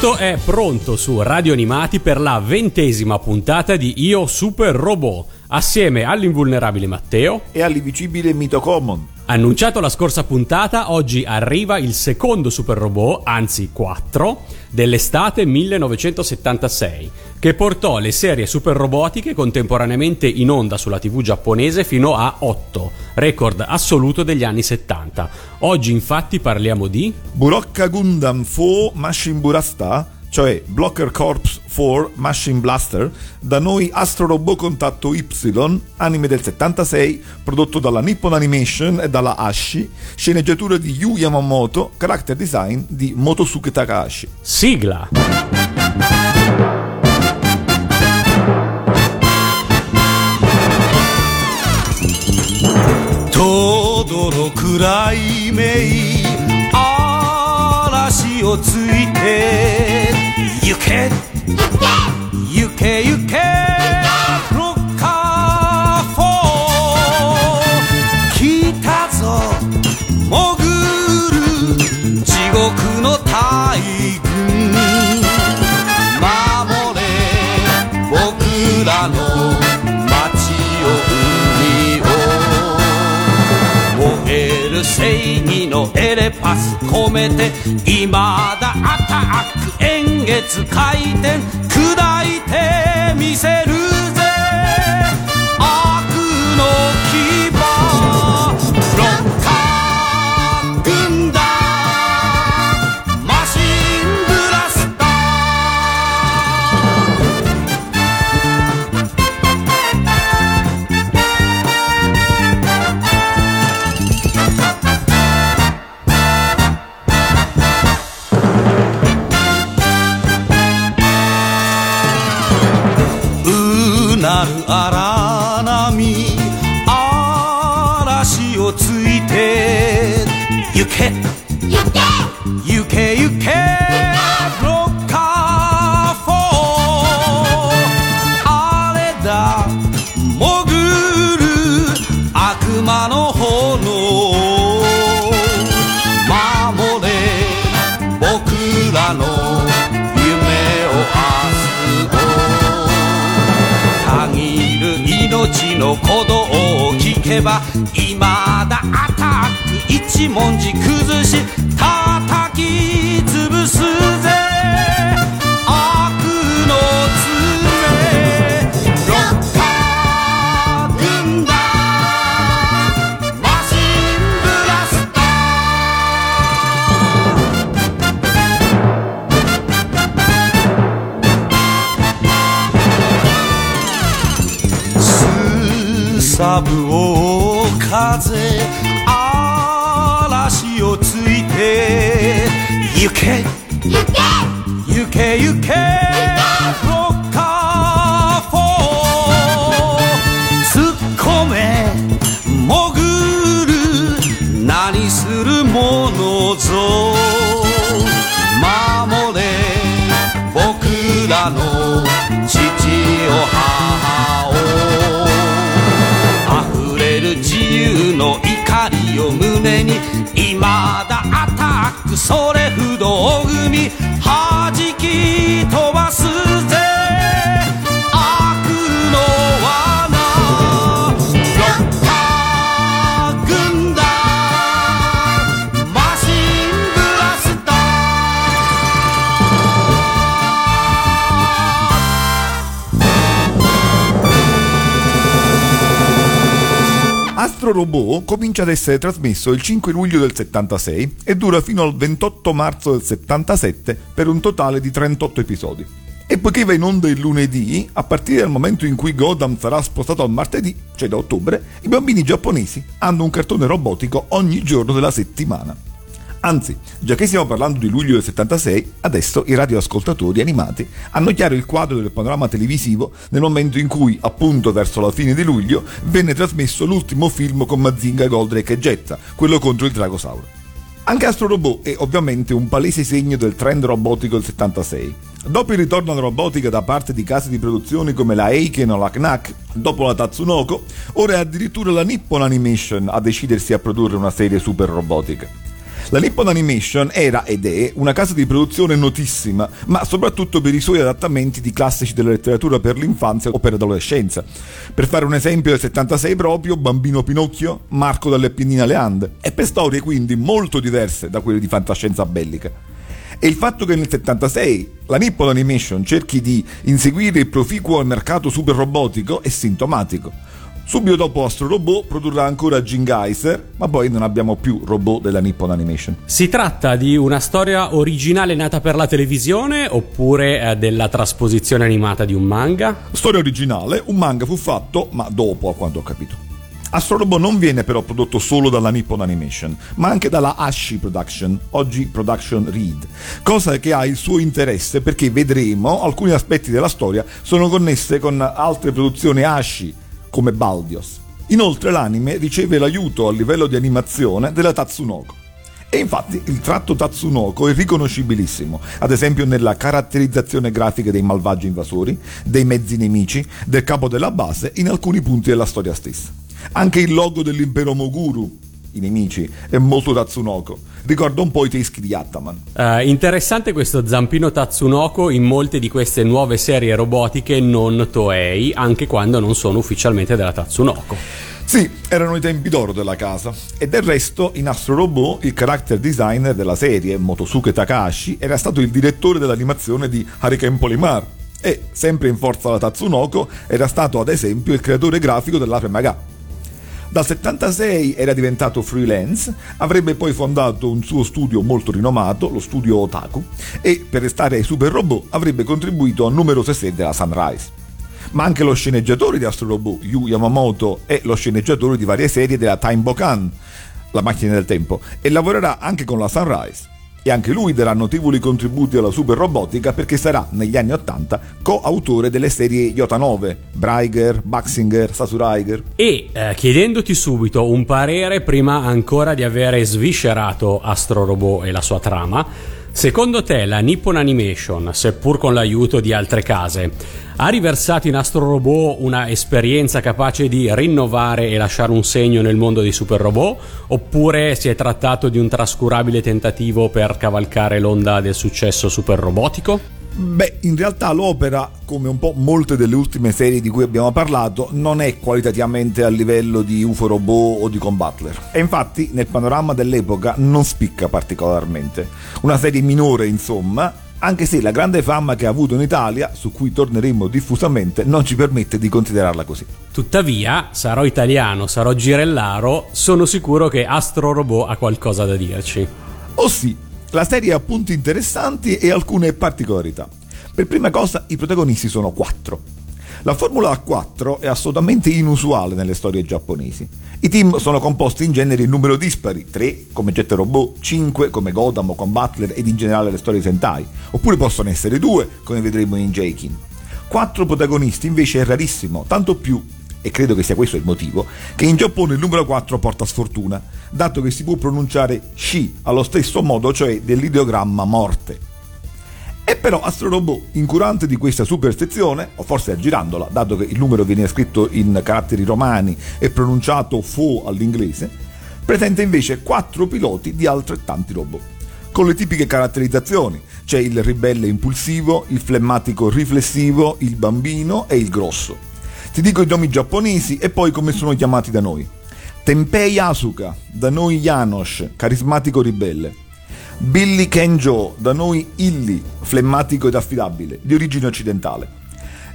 Tutto è pronto su Radio Animati per la ventesima puntata di Io Super Robot, assieme all'invulnerabile Matteo. E all'invicibile Mito Common. Annunciato la scorsa puntata, oggi arriva il secondo super robot, anzi 4, dell'estate 1976, che portò le serie super robotiche contemporaneamente in onda sulla TV giapponese fino a 8, record assoluto degli anni 70. Oggi infatti parliamo di Burokka Gundam 4 Machine Burasta, cioè Blocker Corps 4 Machine Blaster, da noi Astro Robot Contatto Y, anime del 76, prodotto dalla Nippon Animation e dalla Ashi, sceneggiatura di Yu Yamamoto, character design di Motosuke Takahashi. sigla. とどろくらいめい嵐をついて 行け行け行けロッカーフォー来たぞ潜る地獄の大軍守れ僕らの街を海を燃える正義のエレパス。込めて未だアタック円月回転砕いてみせるぜ。悪の牙。Kara 聞けば未だアタック一文字崩し風嵐をついて行け。行け行け。ロッカーフォー。突っ込め。潜る。何するものぞ。守れ。僕らの父を母を胸に未だアタックそれ不動組 Astro Robot comincia ad essere trasmesso il 5 luglio del 76 e dura fino al 28 marzo del 77 per un totale di 38 episodi. E poiché va in onda il lunedì, a partire dal momento in cui Godam sarà spostato al martedì, cioè da ottobre, i bambini giapponesi hanno un cartone robotico ogni giorno della settimana. Anzi, già che stiamo parlando di luglio del 76, adesso i radioascoltatori animati hanno chiaro il quadro del panorama televisivo nel momento in cui, appunto verso la fine di luglio, venne trasmesso l'ultimo film con Mazinga, Goldrake e Jetta, quello contro il Dragosauro. Anche Astro Robot è ovviamente un palese segno del trend robotico del 76. Dopo il ritorno alla robotica da parte di case di produzione come la Eiken o la Knack, dopo la Tatsunoko, ora è addirittura la Nippon Animation a decidersi a produrre una serie super robotica. La Nippon Animation era ed è una casa di produzione notissima, ma soprattutto per i suoi adattamenti di classici della letteratura per l'infanzia o per l'adolescenza. Per fare un esempio del 76 proprio, Bambino Pinocchio, Marco dalle Appennine alle Ande, e per storie quindi molto diverse da quelle di fantascienza bellica. E il fatto che nel 76 la Nippon Animation cerchi di inseguire il proficuo mercato super robotico è sintomatico. Subito dopo Astro Robot produrrà ancora Jin Geyser, ma poi non abbiamo più robot della Nippon Animation. Si tratta di una storia originale nata per la televisione oppure eh, della trasposizione animata di un manga? Storia originale, un manga fu fatto, ma dopo a quanto ho capito. Astro Robot non viene però prodotto solo dalla Nippon Animation, ma anche dalla Ashi Production, oggi Production Read, cosa che ha il suo interesse perché vedremo alcuni aspetti della storia sono connesse con altre produzioni Ashi, come Baldios. Inoltre l'anime riceve l'aiuto a livello di animazione della Tatsunoko. E infatti il tratto Tatsunoko è riconoscibilissimo, ad esempio nella caratterizzazione grafica dei malvagi invasori, dei mezzi nemici, del capo della base, in alcuni punti della storia stessa. Anche il logo dell'impero Moguru, i nemici, è molto Tatsunoko. Ricorda un po' i teschi di Ataman. Uh, interessante questo zampino Tatsunoko in molte di queste nuove serie robotiche non Toei, anche quando non sono ufficialmente della Tatsunoko. Sì, erano i tempi d'oro della casa. E del resto, in Astro Robot, il character designer della serie, Motosuke Takahashi, era stato il direttore dell'animazione di Hurricane Polymar. E, sempre in forza alla Tatsunoko, era stato ad esempio il creatore grafico dell'Ape Maga. Dal 76 era diventato freelance, avrebbe poi fondato un suo studio molto rinomato, lo studio Otaku, e per restare ai super robot avrebbe contribuito a numerose serie della Sunrise. Ma anche lo sceneggiatore di Astro Robot, Yu Yamamoto, è lo sceneggiatore di varie serie della Time Bokan, la macchina del tempo, e lavorerà anche con la Sunrise. E anche lui darà notevoli contributi alla super robotica perché sarà negli anni 80 coautore delle serie Yota 9, Braiger, Baxinger, Sasuraiger. E eh, chiedendoti subito un parere prima ancora di avere sviscerato Astro Robot e la sua trama, secondo te la Nippon Animation, seppur con l'aiuto di altre case, ha riversato in Astro Robot una esperienza capace di rinnovare e lasciare un segno nel mondo dei super robot? Oppure si è trattato di un trascurabile tentativo per cavalcare l'onda del successo super robotico? Beh, in realtà l'opera, come un po' molte delle ultime serie di cui abbiamo parlato, non è qualitativamente a livello di UFO Robot o di Combattler. E infatti nel panorama dell'epoca non spicca particolarmente. Una serie minore, insomma, anche se la grande fama che ha avuto in Italia, su cui torneremo diffusamente, non ci permette di considerarla così. Tuttavia, sarò italiano, sarò girellaro, sono sicuro che Astro Robot ha qualcosa da dirci. Oh sì, la serie ha punti interessanti e alcune particolarità. Per prima cosa, i protagonisti sono quattro. La formula a 4 è assolutamente inusuale nelle storie giapponesi. I team sono composti in genere in numero dispari, 3 come Jet Robot, 5 come Godam o con Butler ed in generale le storie Sentai, oppure possono essere 2 come vedremo in Jaikin. 4 protagonisti invece è rarissimo, tanto più e credo che sia questo il motivo, che in Giappone il numero 4 porta sfortuna, dato che si può pronunciare Shi allo stesso modo, cioè dell'ideogramma morte. E però Astro Robot, incurante di questa superstizione, o forse aggirandola, dato che il numero viene scritto in caratteri romani e pronunciato fo all'inglese, presenta invece quattro piloti di altrettanti robot, con le tipiche caratterizzazioni. C'è il ribelle impulsivo, il flemmatico riflessivo, il bambino e il grosso. Ti dico i nomi giapponesi e poi come sono chiamati da noi. Tenpei Asuka, da noi Janosch, carismatico ribelle. Billy Kenjo, da noi Illy, flemmatico ed affidabile, di origine occidentale.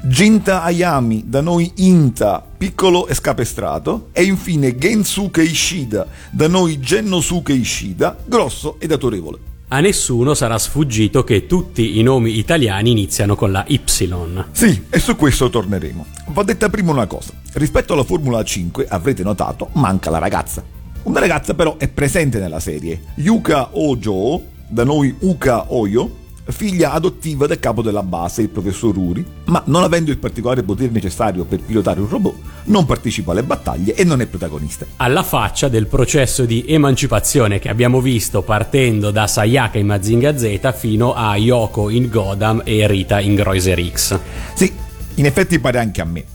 Ginta Ayami, da noi Inta, piccolo e scapestrato, e infine Gensuke Ishida, da noi Gennosuke Ishida, grosso ed autorevole. A nessuno sarà sfuggito che tutti i nomi italiani iniziano con la Y. Sì, e su questo torneremo. Va detta prima una cosa. Rispetto alla Formula 5, avrete notato, manca la ragazza. Una ragazza però è presente nella serie. Yuka Ojo, da noi Uka Oyo, figlia adottiva del capo della base, il professor Uri, ma non avendo il particolare potere necessario per pilotare un robot, non partecipa alle battaglie e non è protagonista. Alla faccia del processo di emancipazione che abbiamo visto partendo da Sayaka in Mazinga Z fino a Yoko in Godam e Rita in Groiser X. Sì, in effetti pare anche a me.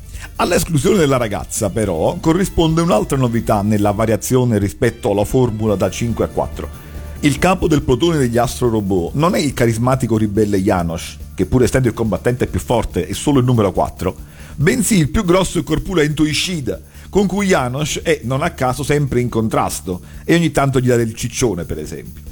All'esclusione della ragazza, però, corrisponde un'altra novità nella variazione rispetto alla formula da 5 a 4 il capo del plotone degli Astro Robot non è il carismatico ribelle Janos, che pur essendo il combattente più forte è solo il numero 4, bensì il più grosso e corpulento Ishida, con cui Janos è non a caso sempre in contrasto e ogni tanto gli dà del ciccione per esempio.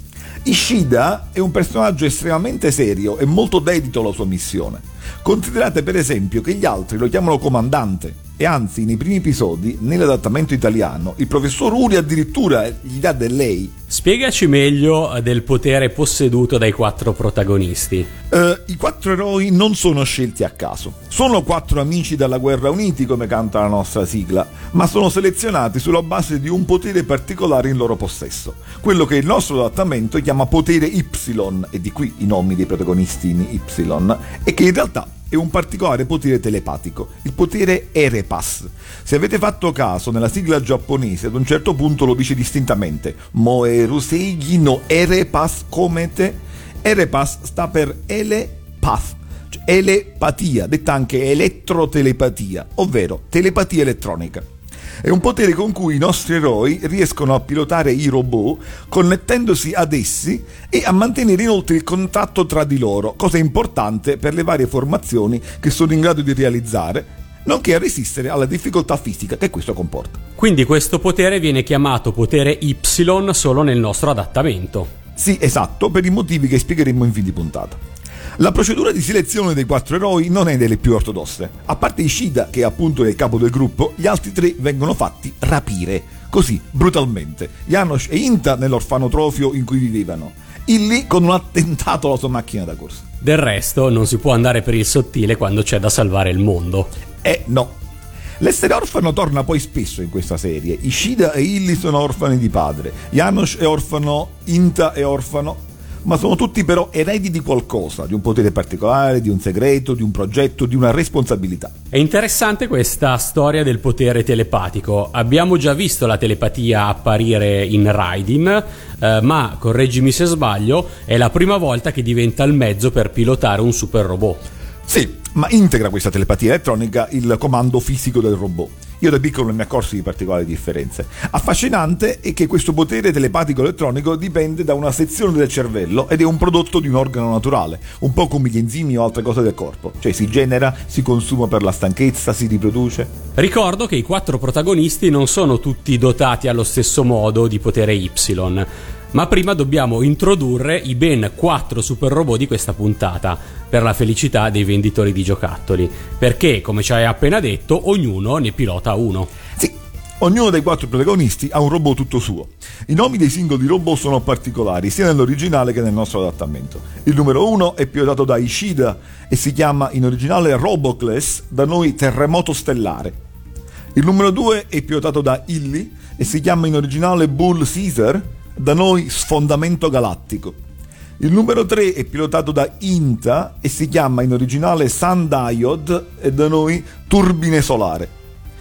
Ishida è un personaggio estremamente serio e molto dedito alla sua missione. Considerate per esempio che gli altri lo chiamano comandante e anzi nei primi episodi, nell'adattamento italiano, il professor Uri addirittura gli dà del lei. Spiegaci meglio eh, del potere posseduto dai quattro protagonisti. Uh, I quattro eroi non sono scelti a caso. Sono quattro amici dalla guerra uniti, come canta la nostra sigla, ma sono selezionati sulla base di un potere particolare in loro possesso. Quello che il nostro adattamento chiama potere Y, e di qui i nomi dei protagonisti in Y, e che in realtà è un particolare potere telepatico, il potere Erepas. Se avete fatto caso, nella sigla giapponese ad un certo punto lo dice distintamente Moeruseigi no Erepas Komete. Erepas sta per Elepath, cioè elepatia, detta anche elettrotelepatia, ovvero telepatia elettronica. È un potere con cui i nostri eroi riescono a pilotare i robot connettendosi ad essi e a mantenere inoltre il contatto tra di loro, cosa importante per le varie formazioni che sono in grado di realizzare nonché a resistere alla difficoltà fisica che questo comporta. Quindi questo potere viene chiamato potere Y solo nel nostro adattamento. Sì, esatto, per i motivi che spiegheremo in fin di puntata. La procedura di selezione dei quattro eroi non è delle più ortodosse. A parte Ishida, che appunto è il capo del gruppo, gli altri tre vengono fatti rapire, così, brutalmente. Janos e Inta nell'orfanotrofio in cui vivevano. Illy con un attentato alla sua macchina da corsa. Del resto non si può andare per il sottile quando c'è da salvare il mondo. Eh no. L'essere orfano torna poi spesso in questa serie. Ishida e Illy sono orfani di padre, Janos è orfano, Inta è orfano, ma sono tutti però eredi di qualcosa, di un potere particolare, di un segreto, di un progetto, di una responsabilità. È interessante questa storia del potere telepatico. Abbiamo già visto la telepatia apparire in Raidin, eh, ma correggimi se sbaglio, è la prima volta che diventa il mezzo per pilotare un super robot. Sì, ma integra questa telepatia elettronica il comando fisico del robot. Io da piccolo non mi accorsi di particolari differenze. Affascinante è che questo potere telepatico elettronico dipende da una sezione del cervello ed è un prodotto di un organo naturale, un po' come gli enzimi o altre cose del corpo, cioè si genera, si consuma per la stanchezza, si riproduce. Ricordo che i quattro protagonisti non sono tutti dotati allo stesso modo di potere Y ma prima dobbiamo introdurre i ben 4 super robot di questa puntata per la felicità dei venditori di giocattoli, perché come ci hai appena detto ognuno ne pilota uno. Sì, ognuno dei quattro protagonisti ha un robot tutto suo. I nomi dei singoli robot sono particolari sia nell'originale che nel nostro adattamento. Il numero 1 è pilotato da Ishida e si chiama in originale Robocless, da noi Terremoto Stellare. Il numero 2 è pilotato da Illy e si chiama in originale Bull Caesar, da noi Sfondamento Galattico. Il numero 3 è pilotato da INTA e si chiama in originale Sun Diode e da noi Turbine Solare.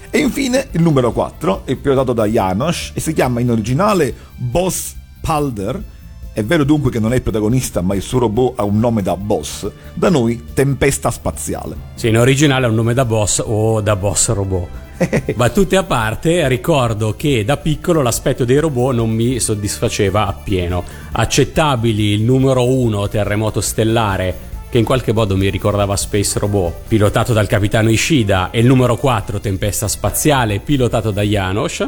E infine il numero 4 è pilotato da Janos e si chiama in originale Boss Palder. È vero dunque che non è il protagonista, ma il suo robot ha un nome da boss. Da noi Tempesta Spaziale. Sì, in originale ha un nome da boss o da boss robot. Battute a parte, ricordo che da piccolo l'aspetto dei robot non mi soddisfaceva appieno. Accettabili il numero 1 terremoto stellare che in qualche modo mi ricordava Space Robot, pilotato dal capitano Ishida, e il numero 4 Tempesta Spaziale, pilotato da Janos,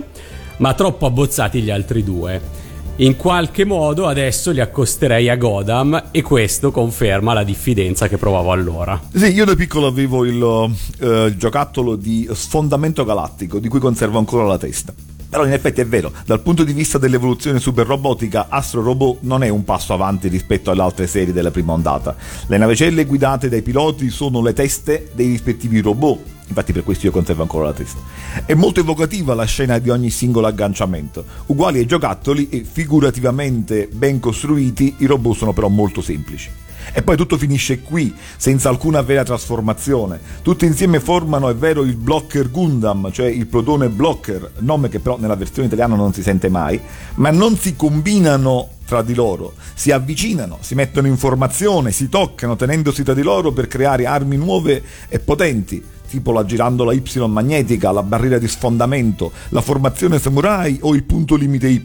ma troppo abbozzati gli altri due. In qualche modo adesso li accosterei a Godam e questo conferma la diffidenza che provavo allora. Sì, io da piccolo avevo il uh, giocattolo di sfondamento galattico, di cui conservo ancora la testa. Però in effetti è vero, dal punto di vista dell'evoluzione super robotica, Astro Robot non è un passo avanti rispetto alle altre serie della prima ondata. Le navicelle guidate dai piloti sono le teste dei rispettivi robot, infatti per questo io conservo ancora la testa. È molto evocativa la scena di ogni singolo agganciamento. Uguali ai giocattoli e figurativamente ben costruiti, i robot sono però molto semplici. E poi tutto finisce qui, senza alcuna vera trasformazione. Tutti insieme formano, è vero, il Blocker Gundam, cioè il protone Blocker, nome che però nella versione italiana non si sente mai, ma non si combinano tra di loro, si avvicinano, si mettono in formazione, si toccano tenendosi tra di loro per creare armi nuove e potenti, tipo la girandola Y magnetica, la barriera di sfondamento, la formazione samurai o il punto limite Y,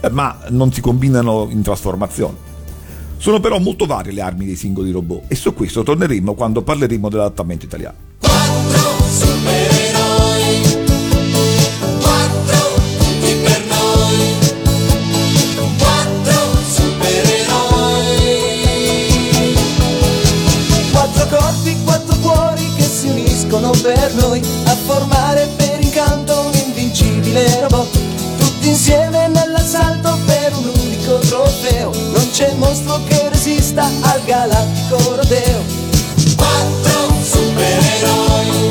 eh, ma non si combinano in trasformazione. Sono però molto varie le armi dei singoli robot e su questo torneremo quando parleremo dell'adattamento italiano. Per noi a formare per incanto un invincibile robot. Tutti insieme nell'assalto per un unico trofeo. Non c'è mostro che resista al galattico rodeo. Quattro supereroi,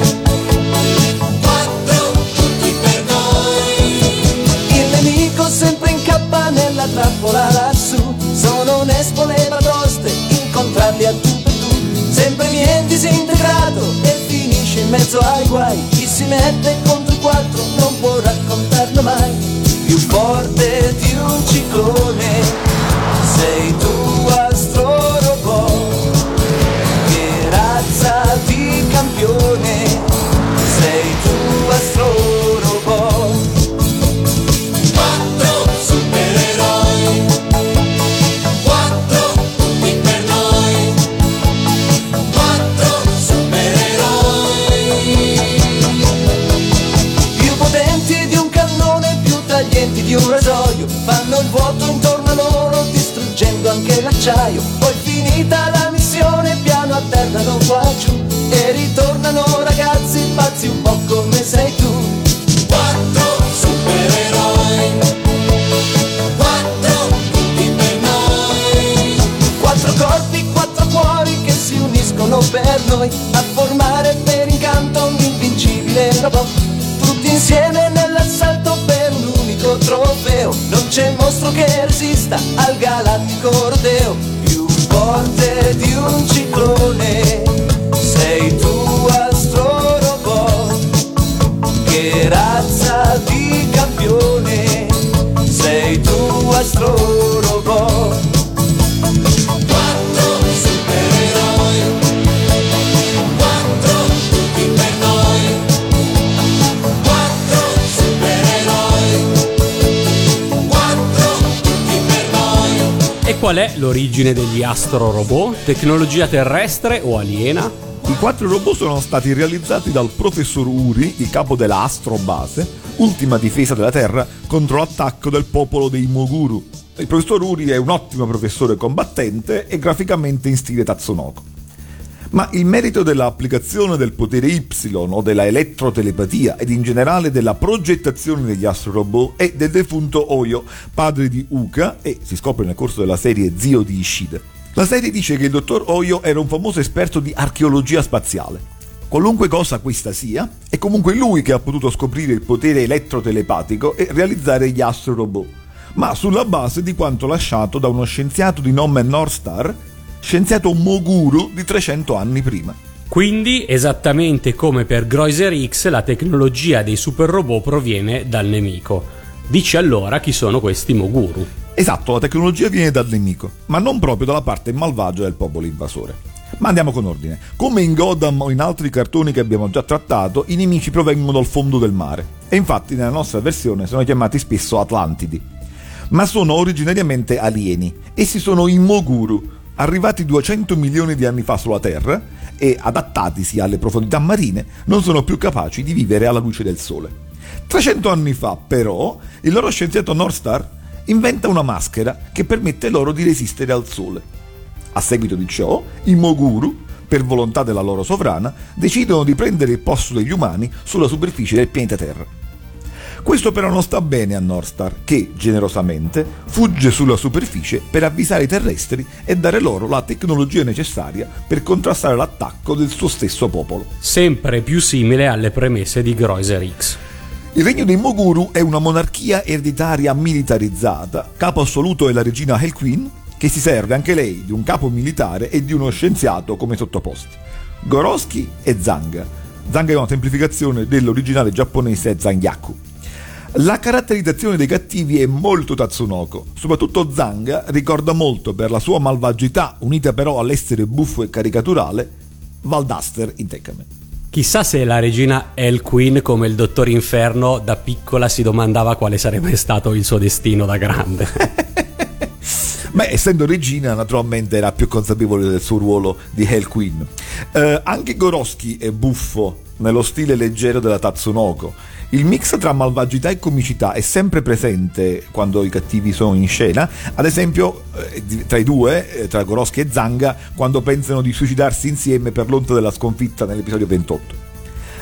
quattro tutti per noi. Il nemico sempre incappa nella trappola lassù. Sono Nespo le batoste, incontrarli a tu per tu. Sempre viene disintegrato e mezzo ai guai. Chi si mette contro quattro non può raccontarlo mai. Più forte di un ciclone, l'origine degli Astro Robot? Tecnologia terrestre o aliena? I quattro robot sono stati realizzati dal professor Uri, il capo della Astrobase, ultima difesa della Terra contro l'attacco del popolo dei Moguru. Il professor Uri è un ottimo professore combattente e graficamente in stile Tatsunoko. Ma il merito dell'applicazione del potere Y o della elettrotelepatia ed in generale della progettazione degli astrorobot è del defunto Oyo, padre di Uka e si scopre nel corso della serie zio di Ishida. La serie dice che il dottor Oyo era un famoso esperto di archeologia spaziale. Qualunque cosa questa sia, è comunque lui che ha potuto scoprire il potere elettrotelepatico e realizzare gli astrorobot, ma sulla base di quanto lasciato da uno scienziato di nome Northstar, scienziato Moguru di 300 anni prima. Quindi, esattamente come per Groiser X, la tecnologia dei super robot proviene dal nemico. Dici allora chi sono questi Moguru. Esatto, la tecnologia viene dal nemico, ma non proprio dalla parte malvagia del popolo invasore. Ma andiamo con ordine. Come in Godam o in altri cartoni che abbiamo già trattato, i nemici provengono dal fondo del mare. E infatti nella nostra versione sono chiamati spesso Atlantidi. Ma sono originariamente alieni. Essi sono i Moguru, arrivati 200 milioni di anni fa sulla Terra e adattatisi alle profondità marine, non sono più capaci di vivere alla luce del sole. 300 anni fa, però, il loro scienziato Northstar inventa una maschera che permette loro di resistere al sole. A seguito di ciò, i Moguru, per volontà della loro sovrana, decidono di prendere il posto degli umani sulla superficie del pianeta Terra. Questo però non sta bene a Northstar, che, generosamente, fugge sulla superficie per avvisare i terrestri e dare loro la tecnologia necessaria per contrastare l'attacco del suo stesso popolo. Sempre più simile alle premesse di Greuser X. Il regno dei Moguru è una monarchia ereditaria militarizzata. Capo assoluto è la regina Hell Queen, che si serve anche lei di un capo militare e di uno scienziato come sottoposti. Goroski e Zanga. Zanga è una semplificazione dell'originale giapponese Zangyaku. La caratterizzazione dei cattivi è molto Tatsunoko, soprattutto Zanga ricorda molto per la sua malvagità, unita però all'essere buffo e caricaturale, Valdaster in Tekkame. Chissà se la regina El Queen, come il dottor Inferno, da piccola si domandava quale sarebbe stato il suo destino da grande. Beh, essendo regina, naturalmente era più consapevole del suo ruolo di Hell Queen. Eh, anche Goroski è buffo nello stile leggero della Tatsunoko. Il mix tra malvagità e comicità è sempre presente quando i cattivi sono in scena, ad esempio eh, tra i due, eh, tra Goroski e Zanga, quando pensano di suicidarsi insieme per l'onta della sconfitta nell'episodio 28.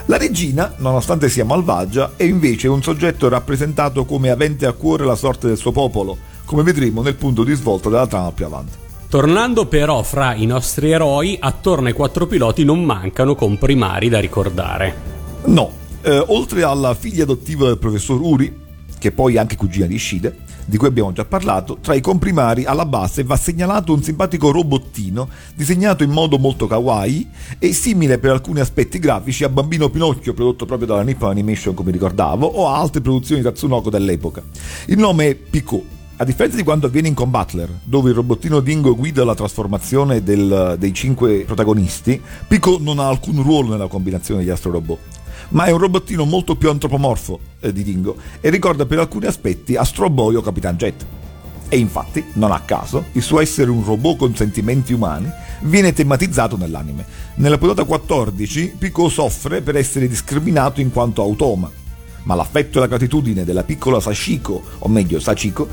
La regina, nonostante sia malvagia, è invece un soggetto rappresentato come avente a cuore la sorte del suo popolo, come vedremo nel punto di svolta della trama più avanti. Tornando però fra i nostri eroi, attorno ai quattro piloti non mancano comprimari da ricordare. No, eh, oltre alla figlia adottiva del professor Uri, che poi è anche cugina di Ishide, di cui abbiamo già parlato, tra i comprimari alla base va segnalato un simpatico robottino disegnato in modo molto kawaii e simile per alcuni aspetti grafici a Bambino Pinocchio prodotto proprio dalla Nippon Animation come ricordavo o a altre produzioni Tatsunoko dell'epoca. Il nome è Picot. A differenza di quanto avviene in Combattler, dove il robottino Dingo guida la trasformazione del- dei cinque protagonisti, Pico non ha alcun ruolo nella combinazione degli astro robot. Ma è un robottino molto più antropomorfo eh, di Dingo e ricorda per alcuni aspetti Astro Boy o Capitan Jet. E infatti, non a caso, il suo essere un robot con sentimenti umani viene tematizzato nell'anime. Nella puntata 14, Pico soffre per essere discriminato in quanto automa, ma l'affetto e la gratitudine della piccola Sashiko, o meglio Sachiko,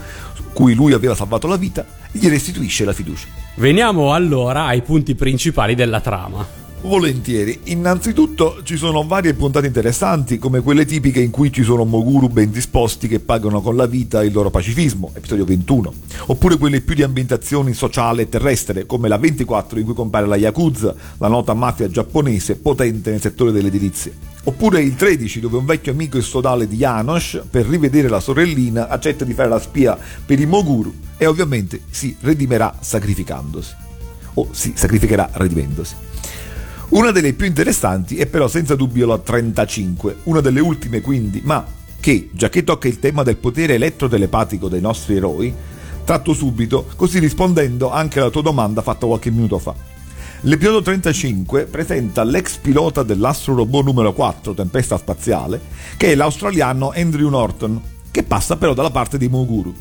cui lui aveva salvato la vita, gli restituisce la fiducia. Veniamo allora ai punti principali della trama. Volentieri. Innanzitutto ci sono varie puntate interessanti, come quelle tipiche in cui ci sono Moguru ben disposti che pagano con la vita il loro pacifismo, episodio 21, oppure quelle più di ambientazione sociale e terrestre, come la 24 in cui compare la Yakuza, la nota mafia giapponese potente nel settore delle edilizie. Oppure il 13 dove un vecchio amico e sodale di Janosch, per rivedere la sorellina, accetta di fare la spia per i Moguru e ovviamente si redimerà sacrificandosi. O si sacrificherà redimendosi. Una delle più interessanti è però senza dubbio la 35, una delle ultime quindi, ma che, già che tocca il tema del potere elettrotelepatico dei nostri eroi, tratto subito, così rispondendo anche alla tua domanda fatta qualche minuto fa. L'episodio 35 presenta l'ex pilota dell'astro robot numero 4, Tempesta Spaziale, che è l'australiano Andrew Norton, che passa però dalla parte dei Moguru.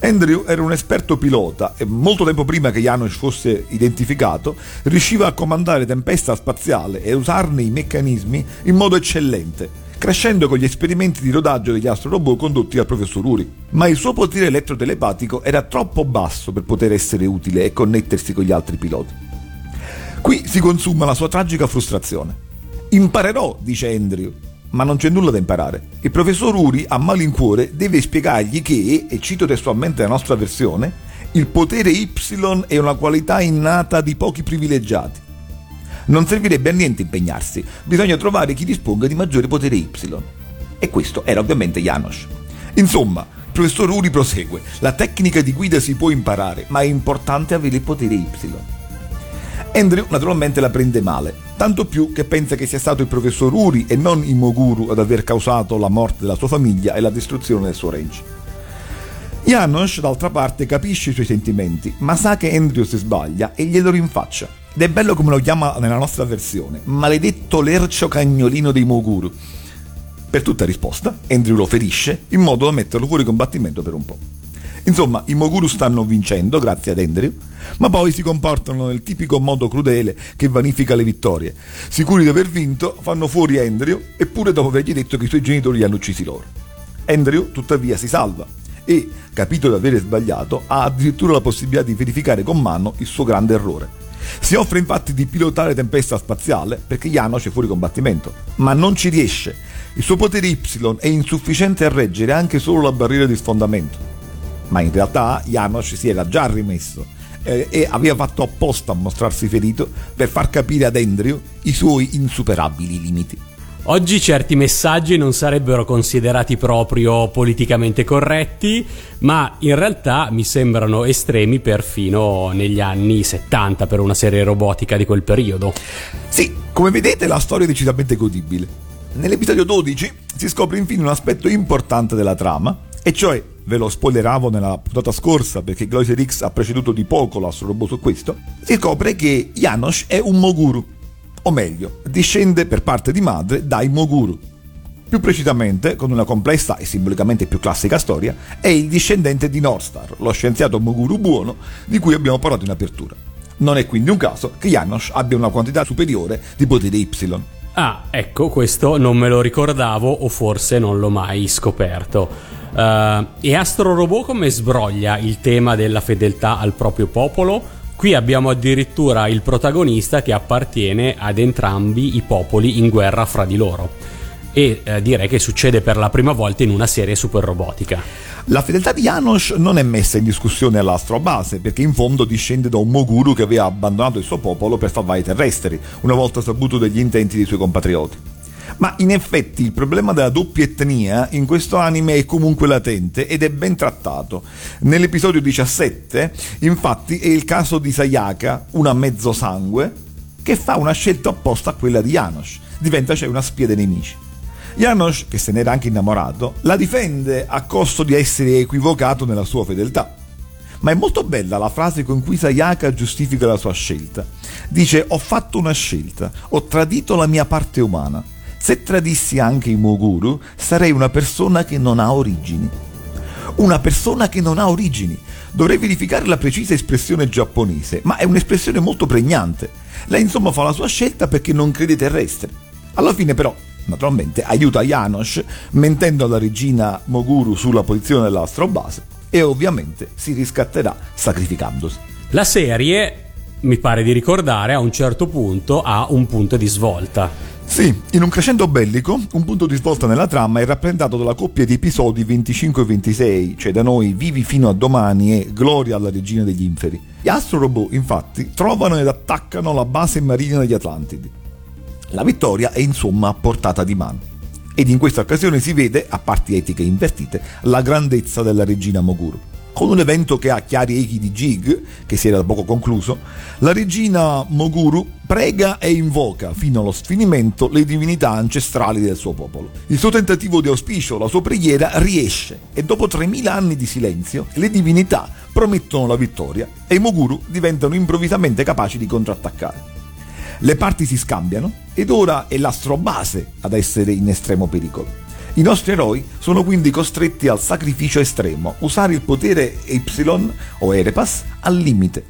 Andrew era un esperto pilota e molto tempo prima che Janos fosse identificato riusciva a comandare tempesta spaziale e usarne i meccanismi in modo eccellente, crescendo con gli esperimenti di rodaggio degli astrorobot condotti dal professor Uri. Ma il suo potere elettrotelepatico era troppo basso per poter essere utile e connettersi con gli altri piloti. Qui si consuma la sua tragica frustrazione. Imparerò, dice Andrew, ma non c'è nulla da imparare. Il professor Uri, a malincuore, deve spiegargli che, e cito testualmente la nostra versione, il potere Y è una qualità innata di pochi privilegiati. Non servirebbe a niente impegnarsi, bisogna trovare chi disponga di maggiore potere Y. E questo era ovviamente Janos. Insomma, il professor Uri prosegue, la tecnica di guida si può imparare, ma è importante avere il potere Y. Andrew naturalmente la prende male, tanto più che pensa che sia stato il professor Uri e non i Moguru ad aver causato la morte della sua famiglia e la distruzione del suo range. Janos, d'altra parte, capisce i suoi sentimenti, ma sa che Andrew si sbaglia e glielo rinfaccia. Ed è bello come lo chiama nella nostra versione, maledetto lercio cagnolino dei Moguru. Per tutta risposta, Andrew lo ferisce in modo da metterlo fuori combattimento per un po'. Insomma, i Moguru stanno vincendo grazie ad Andrew, ma poi si comportano nel tipico modo crudele che vanifica le vittorie. Sicuri di aver vinto, fanno fuori Andrew, eppure dopo avergli detto che i suoi genitori li hanno uccisi loro. Andrew, tuttavia, si salva e, capito di avere sbagliato, ha addirittura la possibilità di verificare con mano il suo grande errore. Si offre infatti di pilotare Tempesta Spaziale perché Janos è fuori combattimento, ma non ci riesce. Il suo potere Y è insufficiente a reggere anche solo la barriera di sfondamento. Ma in realtà Janos si era già rimesso eh, e aveva fatto apposta a mostrarsi ferito per far capire ad Andrew i suoi insuperabili limiti. Oggi certi messaggi non sarebbero considerati proprio politicamente corretti, ma in realtà mi sembrano estremi perfino negli anni 70 per una serie robotica di quel periodo. Sì, come vedete la storia è decisamente godibile. Nell'episodio 12 si scopre infine un aspetto importante della trama, e cioè, ve lo spoileravo nella puntata scorsa perché Gloiser X ha preceduto di poco l'astro su questo, si scopre che Janos è un Moguru, o meglio, discende per parte di madre dai Moguru. Più precisamente, con una complessa e simbolicamente più classica storia, è il discendente di Northstar, lo scienziato Moguru buono di cui abbiamo parlato in apertura. Non è quindi un caso che Janos abbia una quantità superiore di potere Y. Ah, ecco, questo non me lo ricordavo o forse non l'ho mai scoperto. Uh, e Astro Robot come sbroglia il tema della fedeltà al proprio popolo? Qui abbiamo addirittura il protagonista che appartiene ad entrambi i popoli in guerra fra di loro. E eh, direi che succede per la prima volta in una serie super robotica. La fedeltà di Janos non è messa in discussione all'astrobase, perché in fondo discende da un Moguru che aveva abbandonato il suo popolo per salvare i terrestri, una volta saputo degli intenti dei suoi compatrioti. Ma in effetti il problema della doppia etnia in questo anime è comunque latente ed è ben trattato. Nell'episodio 17, infatti, è il caso di Sayaka, una mezzosangue, che fa una scelta opposta a quella di Janos. Diventa cioè una spia dei nemici. Janos, che se n'era anche innamorato, la difende a costo di essere equivocato nella sua fedeltà. Ma è molto bella la frase con cui Sayaka giustifica la sua scelta. Dice: Ho fatto una scelta, ho tradito la mia parte umana. Se tradissi anche i Moguru, sarei una persona che non ha origini. Una persona che non ha origini. Dovrei verificare la precisa espressione giapponese, ma è un'espressione molto pregnante. Lei insomma fa la sua scelta perché non crede terrestre. Alla fine però, naturalmente, aiuta Janos mentendo alla regina Moguru sulla posizione dell'astrobase e ovviamente si riscatterà sacrificandosi. La serie, mi pare di ricordare, a un certo punto ha un punto di svolta. Sì, in un crescendo bellico, un punto di svolta nella trama è rappresentato dalla coppia di episodi 25 e 26, cioè da noi Vivi fino a domani e Gloria alla regina degli inferi. Gli Astro Robot, infatti, trovano ed attaccano la base marina degli Atlantidi. La vittoria è insomma a portata di mano. Ed in questa occasione si vede, a parti etiche invertite, la grandezza della regina Moguru. Con un evento che ha chiari echi di Jig, che si era da poco concluso, la regina Moguru prega e invoca fino allo sfinimento le divinità ancestrali del suo popolo. Il suo tentativo di auspicio, la sua preghiera, riesce e dopo 3000 anni di silenzio le divinità promettono la vittoria e i Moguru diventano improvvisamente capaci di contrattaccare. Le parti si scambiano ed ora è l'astrobase ad essere in estremo pericolo. I nostri eroi sono quindi costretti al sacrificio estremo, usare il potere Y o Erepas al limite.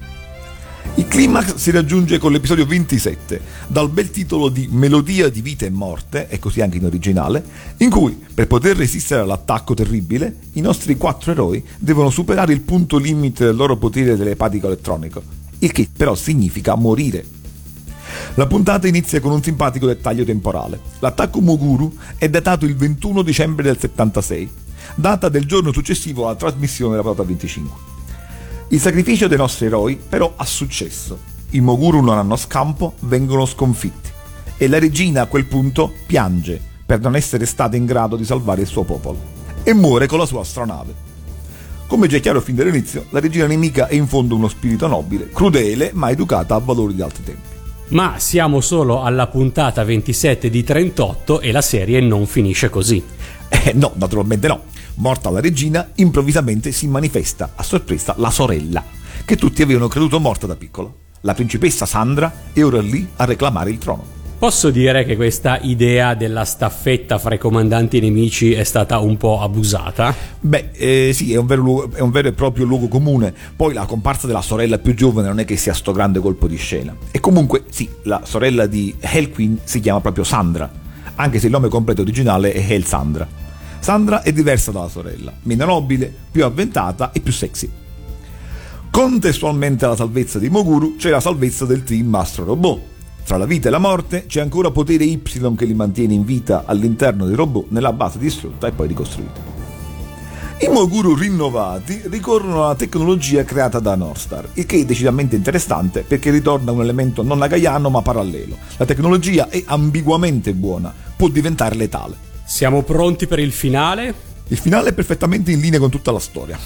Il climax si raggiunge con l'episodio 27, dal bel titolo di Melodia di vita e morte, e così anche in originale, in cui, per poter resistere all'attacco terribile, i nostri quattro eroi devono superare il punto limite del loro potere telepatico elettronico, il che però significa morire. La puntata inizia con un simpatico dettaglio temporale. L'attacco Moguru è datato il 21 dicembre del 76, data del giorno successivo alla trasmissione della puntata 25. Il sacrificio dei nostri eroi però ha successo. I Moguru non hanno scampo, vengono sconfitti. E la regina a quel punto piange per non essere stata in grado di salvare il suo popolo. E muore con la sua astronave. Come già è chiaro fin dall'inizio, la regina nemica è in fondo uno spirito nobile, crudele, ma educata a valori di altri tempi. Ma siamo solo alla puntata 27 di 38 e la serie non finisce così. Eh, no, naturalmente no. Morta la regina, improvvisamente si manifesta a sorpresa la sorella, che tutti avevano creduto morta da piccola. La principessa Sandra è ora lì a reclamare il trono. Posso dire che questa idea della staffetta fra i comandanti nemici è stata un po' abusata? Beh, eh, sì, è un, vero, è un vero e proprio luogo comune. Poi la comparsa della sorella più giovane non è che sia sto grande colpo di scena. E comunque, sì, la sorella di Hell Queen si chiama proprio Sandra, anche se il nome completo originale è Hell Sandra. Sandra è diversa dalla sorella, meno nobile, più avventata e più sexy. Contestualmente alla salvezza di Moguru c'è la salvezza del team Mastro Robot. Tra la vita e la morte c'è ancora potere Y che li mantiene in vita all'interno dei robot nella base distrutta e poi ricostruita. I Moguru rinnovati ricorrono alla tecnologia creata da Northstar, il che è decisamente interessante perché ritorna un elemento non nagaiano ma parallelo. La tecnologia è ambiguamente buona, può diventare letale. Siamo pronti per il finale? Il finale è perfettamente in linea con tutta la storia,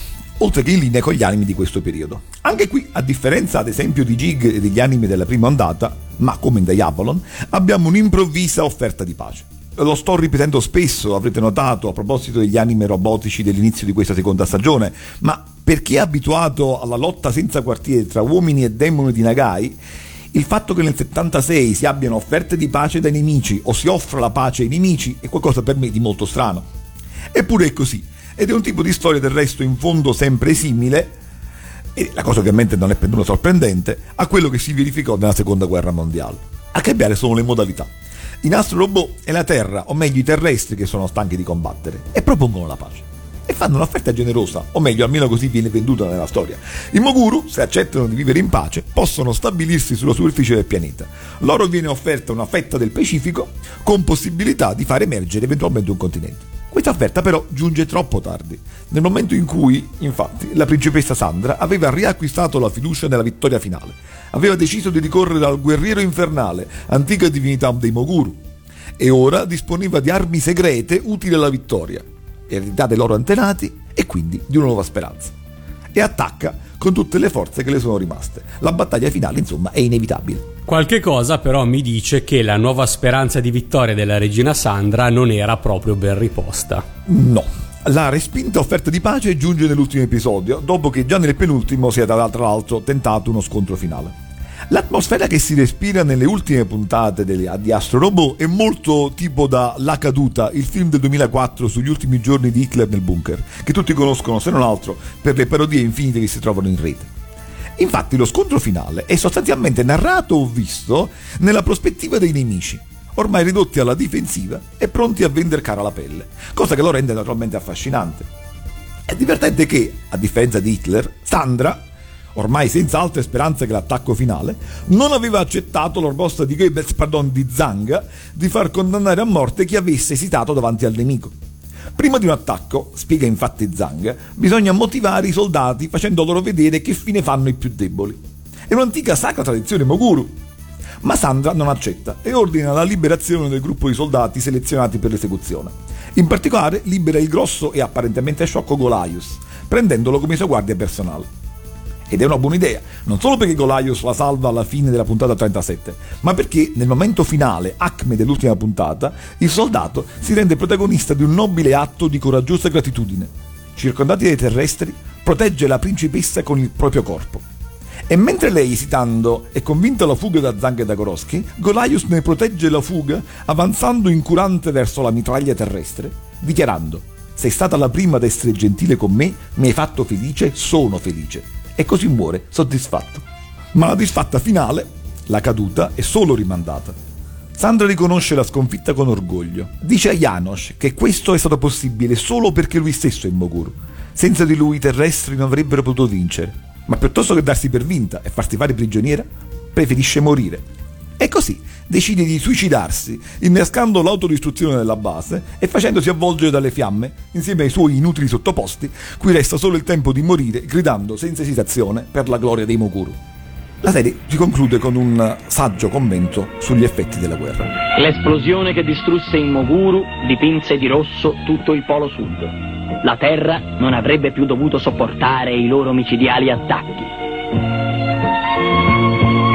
oltre che in linea con gli animi di questo periodo. Anche qui, a differenza ad esempio di Jig e degli animi della prima ondata, ma come in Diabolon, abbiamo un'improvvisa offerta di pace. Lo sto ripetendo spesso, avrete notato, a proposito degli anime robotici dell'inizio di questa seconda stagione, ma per chi è abituato alla lotta senza quartiere tra uomini e demoni di Nagai, il fatto che nel 76 si abbiano offerte di pace dai nemici o si offra la pace ai nemici è qualcosa per me di molto strano. Eppure è così, ed è un tipo di storia del resto in fondo sempre simile, e la cosa ovviamente non è per nulla sorprendente, a quello che si verificò nella seconda guerra mondiale. A cambiare sono le modalità. In Astro Robot è la Terra, o meglio i terrestri, che sono stanchi di combattere e propongono la pace. E fanno un'offerta generosa, o meglio, almeno così viene venduta nella storia. I Moguru, se accettano di vivere in pace, possono stabilirsi sulla superficie del pianeta. Loro viene offerta una fetta del Pacifico con possibilità di far emergere eventualmente un continente. Questa offerta però giunge troppo tardi, nel momento in cui, infatti, la principessa Sandra aveva riacquistato la fiducia nella vittoria finale. Aveva deciso di ricorrere al guerriero infernale, antica divinità dei Moguru, e ora disponeva di armi segrete utili alla vittoria, eredità dai loro antenati e quindi di una nuova speranza. E attacca con tutte le forze che le sono rimaste. La battaglia finale, insomma, è inevitabile. Qualche cosa però mi dice che la nuova speranza di vittoria della regina Sandra non era proprio ben riposta. No. La respinta offerta di pace giunge nell'ultimo episodio, dopo che già nel penultimo si era tra l'altro tentato uno scontro finale. L'atmosfera che si respira nelle ultime puntate delle- di Astro Robot è molto tipo da La caduta, il film del 2004 sugli ultimi giorni di Hitler nel bunker, che tutti conoscono se non altro per le parodie infinite che si trovano in rete. Infatti lo scontro finale è sostanzialmente narrato o visto nella prospettiva dei nemici, ormai ridotti alla difensiva e pronti a vendere cara la pelle, cosa che lo rende naturalmente affascinante. È divertente che, a differenza di Hitler, Sandra, ormai senza altre speranze che l'attacco finale, non aveva accettato la proposta di Goebbels, pardon, di Zanga, di far condannare a morte chi avesse esitato davanti al nemico. Prima di un attacco, spiega infatti Zang, bisogna motivare i soldati facendo loro vedere che fine fanno i più deboli. È un'antica sacra tradizione Moguru. Ma Sandra non accetta e ordina la liberazione del gruppo di soldati selezionati per l'esecuzione. In particolare libera il grosso e apparentemente sciocco Golaius, prendendolo come sua guardia personale. Ed è una buona idea, non solo perché Golaius la salva alla fine della puntata 37, ma perché nel momento finale, acme dell'ultima puntata, il soldato si rende protagonista di un nobile atto di coraggiosa gratitudine. Circondati dai terrestri, protegge la principessa con il proprio corpo. E mentre lei, esitando, è convinta alla fuga da Zang e da Goroschi, Golaius ne protegge la fuga avanzando incurante verso la mitraglia terrestre, dichiarando «Sei stata la prima ad essere gentile con me, mi hai fatto felice, sono felice». E così muore, soddisfatto. Ma la disfatta finale, la caduta, è solo rimandata. Sandra riconosce la sconfitta con orgoglio. Dice a Janos che questo è stato possibile solo perché lui stesso è Moguru. Senza di lui i terrestri non avrebbero potuto vincere. Ma piuttosto che darsi per vinta e farsi fare prigioniera, preferisce morire. E così decide di suicidarsi, innescando l'autodistruzione della base e facendosi avvolgere dalle fiamme insieme ai suoi inutili sottoposti, cui resta solo il tempo di morire gridando senza esitazione per la gloria dei Moguru. La serie si conclude con un saggio commento sugli effetti della guerra. L'esplosione che distrusse il Moguru dipinse di rosso tutto il polo sud. La Terra non avrebbe più dovuto sopportare i loro micidiali attacchi.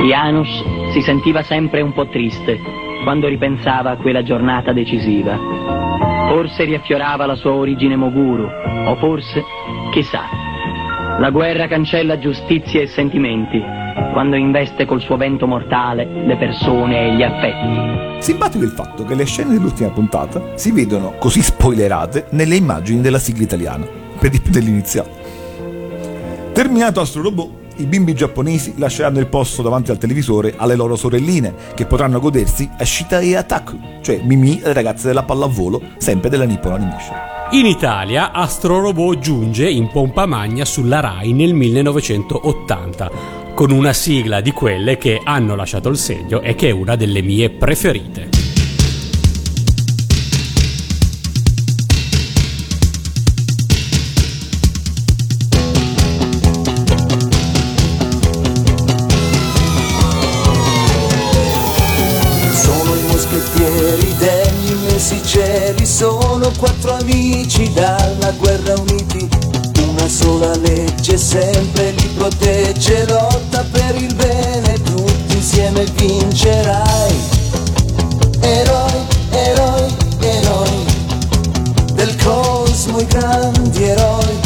Janus si sentiva sempre un po' triste quando ripensava a quella giornata decisiva. Forse riaffiorava la sua origine Moguru, o forse, chissà. La guerra cancella giustizia e sentimenti quando investe col suo vento mortale le persone e gli affetti. Simpatico il fatto che le scene dell'ultima puntata si vedono così spoilerate nelle immagini della sigla italiana, per di più dell'iniziale. Terminato Astro Robot, i bimbi giapponesi lasceranno il posto davanti al televisore alle loro sorelline, che potranno godersi Ashita e Ataku, cioè Mimi e le ragazze della pallavolo, sempre della Nippon Animation. In Italia Astro Robot giunge in pompa magna sulla Rai nel 1980 con una sigla di quelle che hanno lasciato il segno e che è una delle mie preferite. Legge sempre li protegge, lotta per il bene, tutti insieme vincerai. Eroi, eroi, eroi del cosmo, i grandi eroi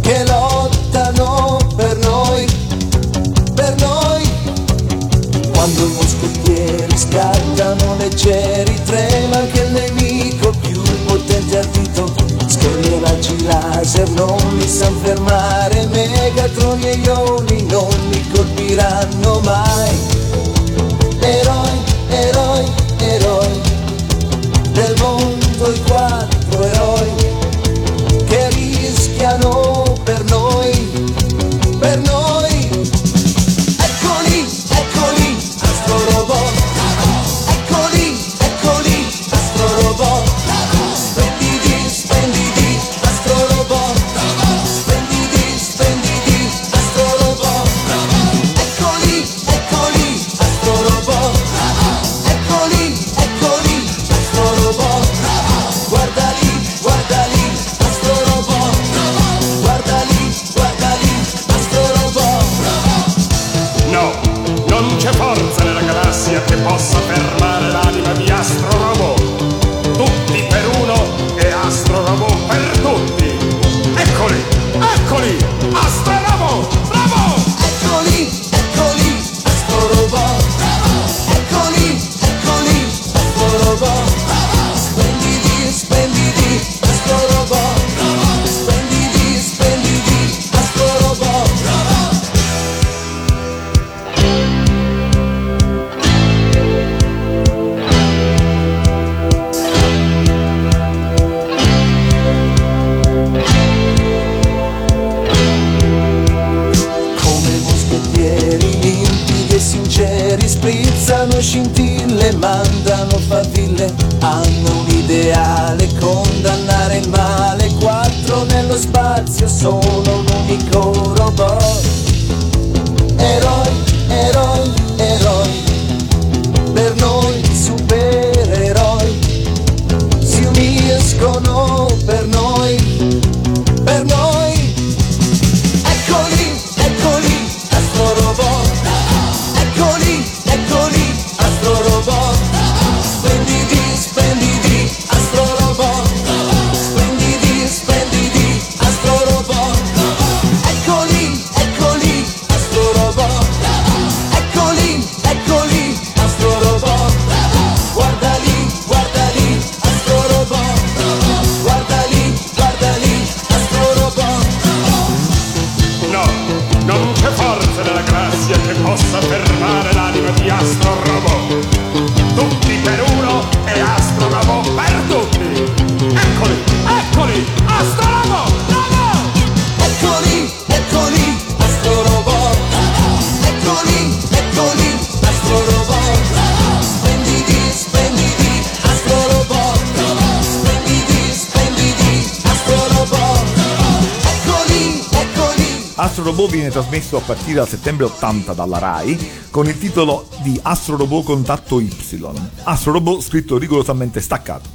che lottano per noi, per noi. Quando i moschettieri scattano leggeri Trema anche il nemico più potente ardito laser non li san fermare Megatron e ioni non li colpiranno mai. Eroi, eroi, eroi Del mondo i quattro scintille, mandano faville Hanno un ideale, condannare il male. Quattro nello spazio sono trasmesso a partire dal settembre 80 dalla RAI con il titolo di Astro Robot Contatto Y. Astro Robot scritto rigorosamente staccato.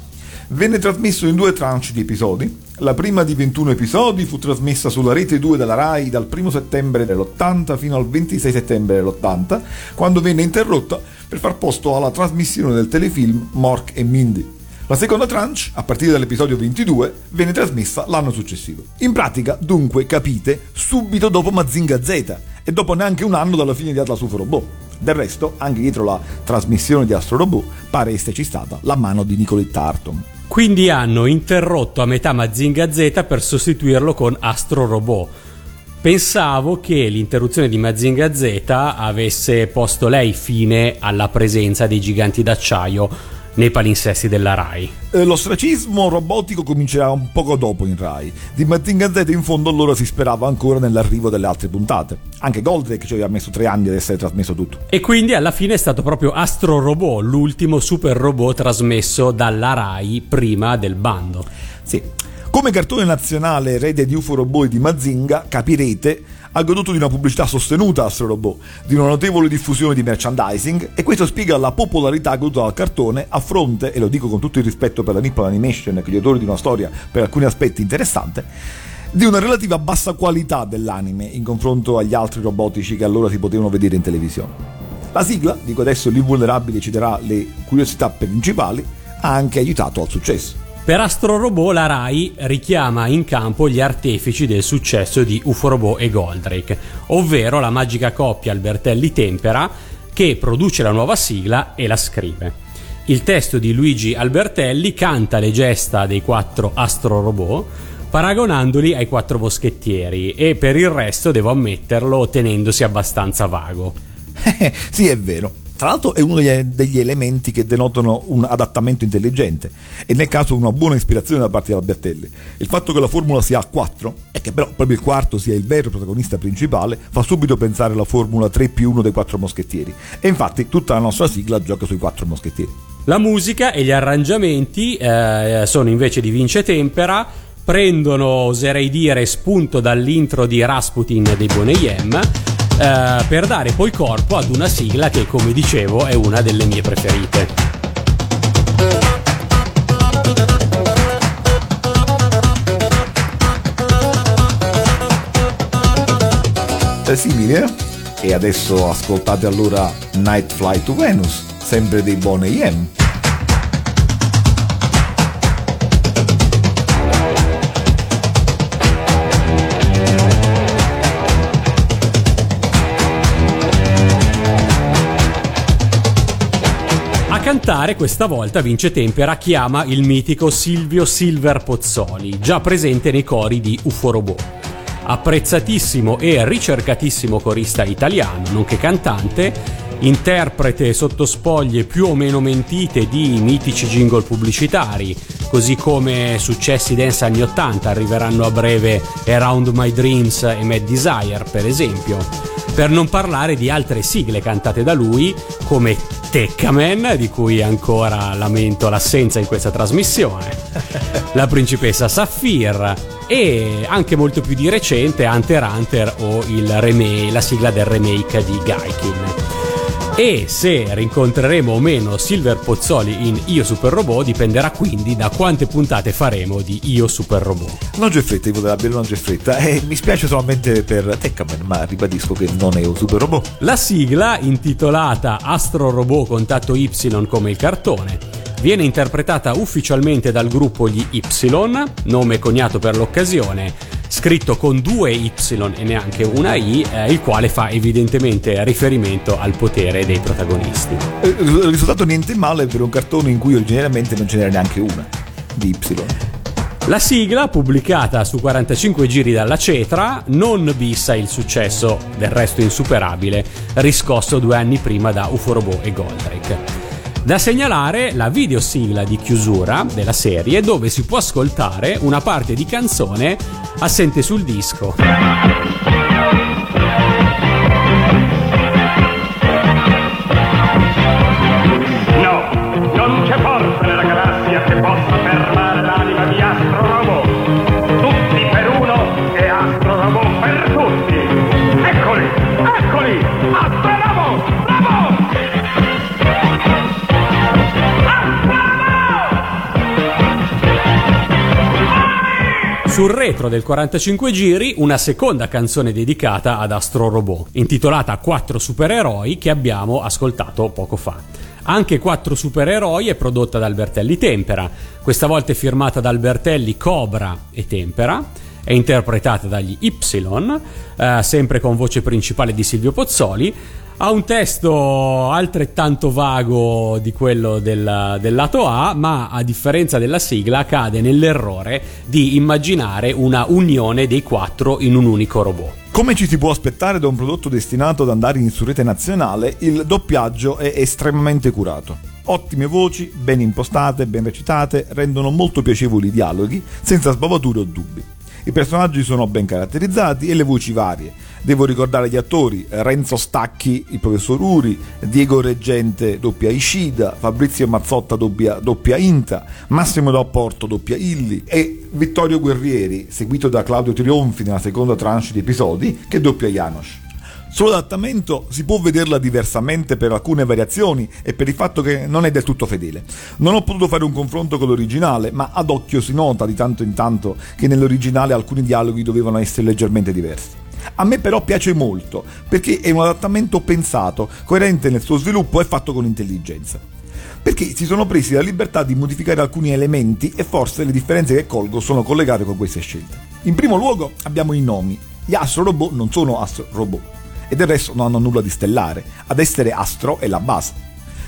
Venne trasmesso in due tranche di episodi. La prima di 21 episodi fu trasmessa sulla rete 2 della RAI dal 1 settembre dell'80 fino al 26 settembre dell'80, quando venne interrotta per far posto alla trasmissione del telefilm Mork e Mindy. La seconda tranche, a partire dall'episodio 22, venne trasmessa l'anno successivo. In pratica, dunque, capite, subito dopo Mazinga Z e dopo neanche un anno dalla fine di Atlas UFO Robot. Del resto, anche dietro la trasmissione di Astro Robot pare esserci stata la mano di Nicolette Tarton. Quindi hanno interrotto a metà Mazinga Z per sostituirlo con Astro Robot. Pensavo che l'interruzione di Mazinga Z avesse posto lei fine alla presenza dei giganti d'acciaio. Nei palinsesti della RAI. Eh, L'ostracismo robotico comincerà un poco dopo in Rai. Di Mazinga Z in fondo allora si sperava ancora nell'arrivo delle altre puntate. Anche Goldrake ci aveva messo tre anni ad essere trasmesso tutto. E quindi alla fine è stato proprio Astro Robot, l'ultimo super robot trasmesso dalla RAI prima del bando. Sì. Come cartone nazionale erede di UFO Robot di Mazinga, capirete, ha goduto di una pubblicità sostenuta Astro Robot, di una notevole diffusione di merchandising e questo spiega la popolarità goduta dal cartone a fronte, e lo dico con tutto il rispetto per la Nippon Animation che gli autori di una storia per alcuni aspetti interessante, di una relativa bassa qualità dell'anime in confronto agli altri robotici che allora si potevano vedere in televisione. La sigla, dico adesso l'invulnerabile ci darà le curiosità principali, ha anche aiutato al successo. Per Astro Robot la RAI richiama in campo gli artefici del successo di UFO Robot e Goldrake, ovvero la magica coppia Albertelli-Tempera che produce la nuova sigla e la scrive. Il testo di Luigi Albertelli canta le gesta dei quattro Astro Robot paragonandoli ai quattro moschettieri e per il resto devo ammetterlo tenendosi abbastanza vago. sì, è vero. Tra l'altro è uno degli, elementi che denotano un adattamento intelligente e nel caso una buona ispirazione da parte di Albertelli. Il fatto che la formula sia a 4 e che però proprio il quarto sia il vero protagonista principale fa subito pensare alla formula 3 più 1 dei quattro moschettieri e infatti tutta la nostra sigla gioca sui quattro moschettieri. La musica e gli arrangiamenti eh, sono invece di Vince Tempera, prendono, oserei dire, spunto dall'intro di Rasputin dei Boneyem eh, per dare poi corpo ad una sigla che, come dicevo, è una delle mie preferite. Simile? E adesso ascoltate allora Night Flight to Venus, sempre dei Boney M. cantare questa volta Vince Tempera chiama il mitico Silvio Silver Pozzoli, già presente nei cori di UFO Robot. Apprezzatissimo e ricercatissimo corista italiano, nonché cantante, interprete sotto spoglie più o meno mentite di mitici jingle pubblicitari, così come successi dance anni 80 arriveranno a breve Around My Dreams e Mad Desire, per esempio. Per non parlare di altre sigle cantate da lui, come Teccaman, di cui ancora lamento l'assenza in questa trasmissione, La principessa Saphir e anche molto più di recente Hunter Hunter o il remake, la sigla del remake di Gaikin. E se rincontreremo o meno Silver Pozzoli in Io Super Robot dipenderà quindi da quante puntate faremo di Io Super Robot. Non c'è fretta, Ivo della Biella non c'è fretta. E mi spiace solamente per Teccaman, ma ribadisco che non è un super robot. La sigla, intitolata Astro Robot Contatto Y come il cartone, viene interpretata ufficialmente dal gruppo Gli Y, nome coniato per l'occasione, scritto con due Y e neanche una I, eh, il quale fa evidentemente riferimento al potere dei protagonisti. Eh, Il risultato niente male per un cartone in cui originariamente non ce n'era neanche una di Y. La sigla, pubblicata su 45 giri dalla Cetra, non bissa il successo, del resto insuperabile, riscosso due anni prima da UFO Robot e Goldrake. Da segnalare la videosigla di chiusura della serie dove si può ascoltare una parte di canzone assente sul disco. Sul retro del 45 giri una seconda canzone dedicata ad Astro Robot, intitolata Quattro supereroi che abbiamo ascoltato poco fa. Anche Quattro supereroi è prodotta da Albertelli Tempera, questa volta è firmata da Albertelli, Cobra e Tempera, è interpretata dagli Y, eh, sempre con voce principale di Silvio Pozzoli, ha un testo altrettanto vago di quello del, del lato A, ma a differenza della sigla cade nell'errore di immaginare una unione dei quattro in un unico robot. Come ci si può aspettare da un prodotto destinato ad andare in surrete nazionale, il doppiaggio è estremamente curato. Ottime voci, ben impostate, ben recitate, rendono molto piacevoli i dialoghi, senza sbavature o dubbi. I personaggi sono ben caratterizzati e le voci varie. Devo ricordare gli attori Renzo Stacchi, il professor Uri, Diego Reggente, doppia Ishida, Fabrizio Mazzotta, doppia, doppia Inta, Massimo D'Apporto, doppia Illi e Vittorio Guerrieri, seguito da Claudio Trionfi nella seconda tranche di episodi, che doppia Janos. Sull'adattamento si può vederla diversamente per alcune variazioni e per il fatto che non è del tutto fedele. Non ho potuto fare un confronto con l'originale, ma ad occhio si nota di tanto in tanto che nell'originale alcuni dialoghi dovevano essere leggermente diversi. A me però piace molto, perché è un adattamento pensato, coerente nel suo sviluppo e fatto con intelligenza. Perché si sono presi la libertà di modificare alcuni elementi e forse le differenze che colgo sono collegate con queste scelte. In primo luogo abbiamo i nomi. Gli Astro Robot non sono Astro Robot e del resto non hanno nulla di stellare, ad essere Astro è la base.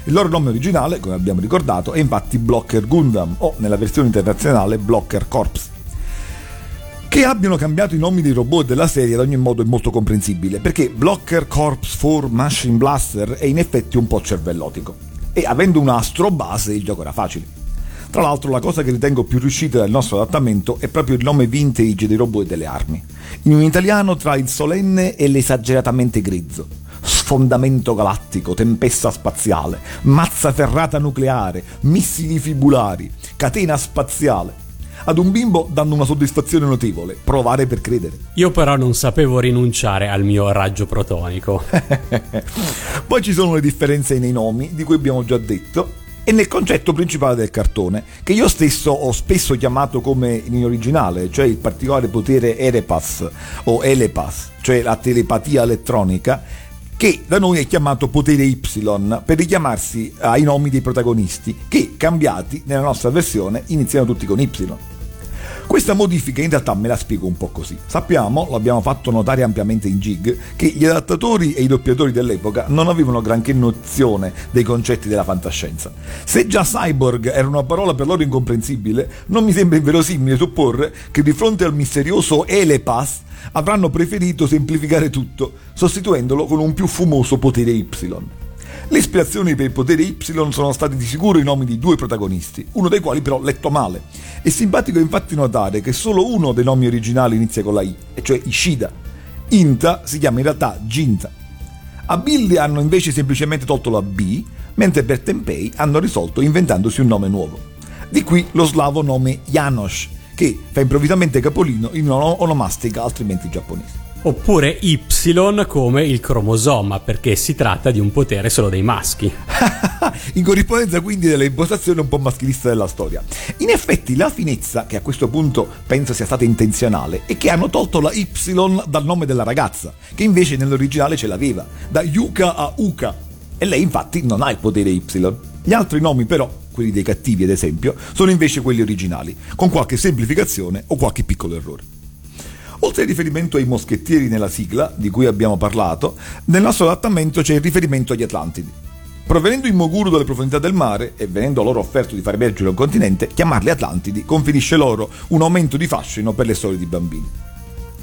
Il loro nome originale, come abbiamo ricordato, è infatti Blocker Gundam o nella versione internazionale Blocker Corps. Che abbiano cambiato i nomi dei robot della serie ad ogni modo è molto comprensibile, perché Blocker Corps 4 Machine Blaster è in effetti un po' cervellotico. E avendo un astro base il gioco era facile. Tra l'altro la cosa che ritengo più riuscita del nostro adattamento è proprio il nome vintage dei robot e delle armi. In un italiano tra il solenne e l'esageratamente grezzo. Sfondamento galattico, tempesta spaziale, mazza ferrata nucleare, missili fibulari, catena spaziale. Ad un bimbo danno una soddisfazione notevole, provare per credere. Io però non sapevo rinunciare al mio raggio protonico. Poi ci sono le differenze nei nomi, di cui abbiamo già detto, e nel concetto principale del cartone, che io stesso ho spesso chiamato come in originale, cioè il particolare potere Erepas o Elepas, cioè la telepatia elettronica, che da noi è chiamato potere Y per richiamarsi ai nomi dei protagonisti, che cambiati nella nostra versione iniziano tutti con Y. Questa modifica in realtà me la spiego un po' così. Sappiamo, lo abbiamo fatto notare ampiamente in Gig, che gli adattatori e i doppiatori dell'epoca non avevano granché nozione dei concetti della fantascienza. Se già cyborg era una parola per loro incomprensibile, non mi sembra inverosimile supporre che di fronte al misterioso Elepas avranno preferito semplificare tutto, sostituendolo con un più fumoso potere Y. Le ispirazioni per il potere Y sono stati di sicuro i nomi di due protagonisti, uno dei quali però letto male. È simpatico infatti notare che solo uno dei nomi originali inizia con la I, e cioè Ishida. Inta si chiama in realtà Jinta. A Billy hanno invece semplicemente tolto la B, mentre per Tenpei hanno risolto inventandosi un nome nuovo. Di qui lo slavo nome Janos, che fa improvvisamente capolino in una onomastica altrimenti giapponese. Oppure Y come il cromosoma, perché si tratta di un potere solo dei maschi. in corrispondenza quindi dell'impostazione un po' maschilista della storia. In effetti la finezza, che a questo punto penso sia stata intenzionale, è che hanno tolto la Y dal nome della ragazza, che invece nell'originale ce l'aveva, da Yuka a Uka. E lei infatti non ha il potere Y. Gli altri nomi però, quelli dei cattivi ad esempio, sono invece quelli originali, con qualche semplificazione o qualche piccolo errore. Oltre al riferimento ai moschettieri nella sigla, di cui abbiamo parlato, nel nostro adattamento c'è il riferimento agli Atlantidi. Provenendo in Moguru dalle profondità del mare e venendo loro offerto di far emergere un continente, chiamarli Atlantidi conferisce loro un aumento di fascino per le storie di bambini.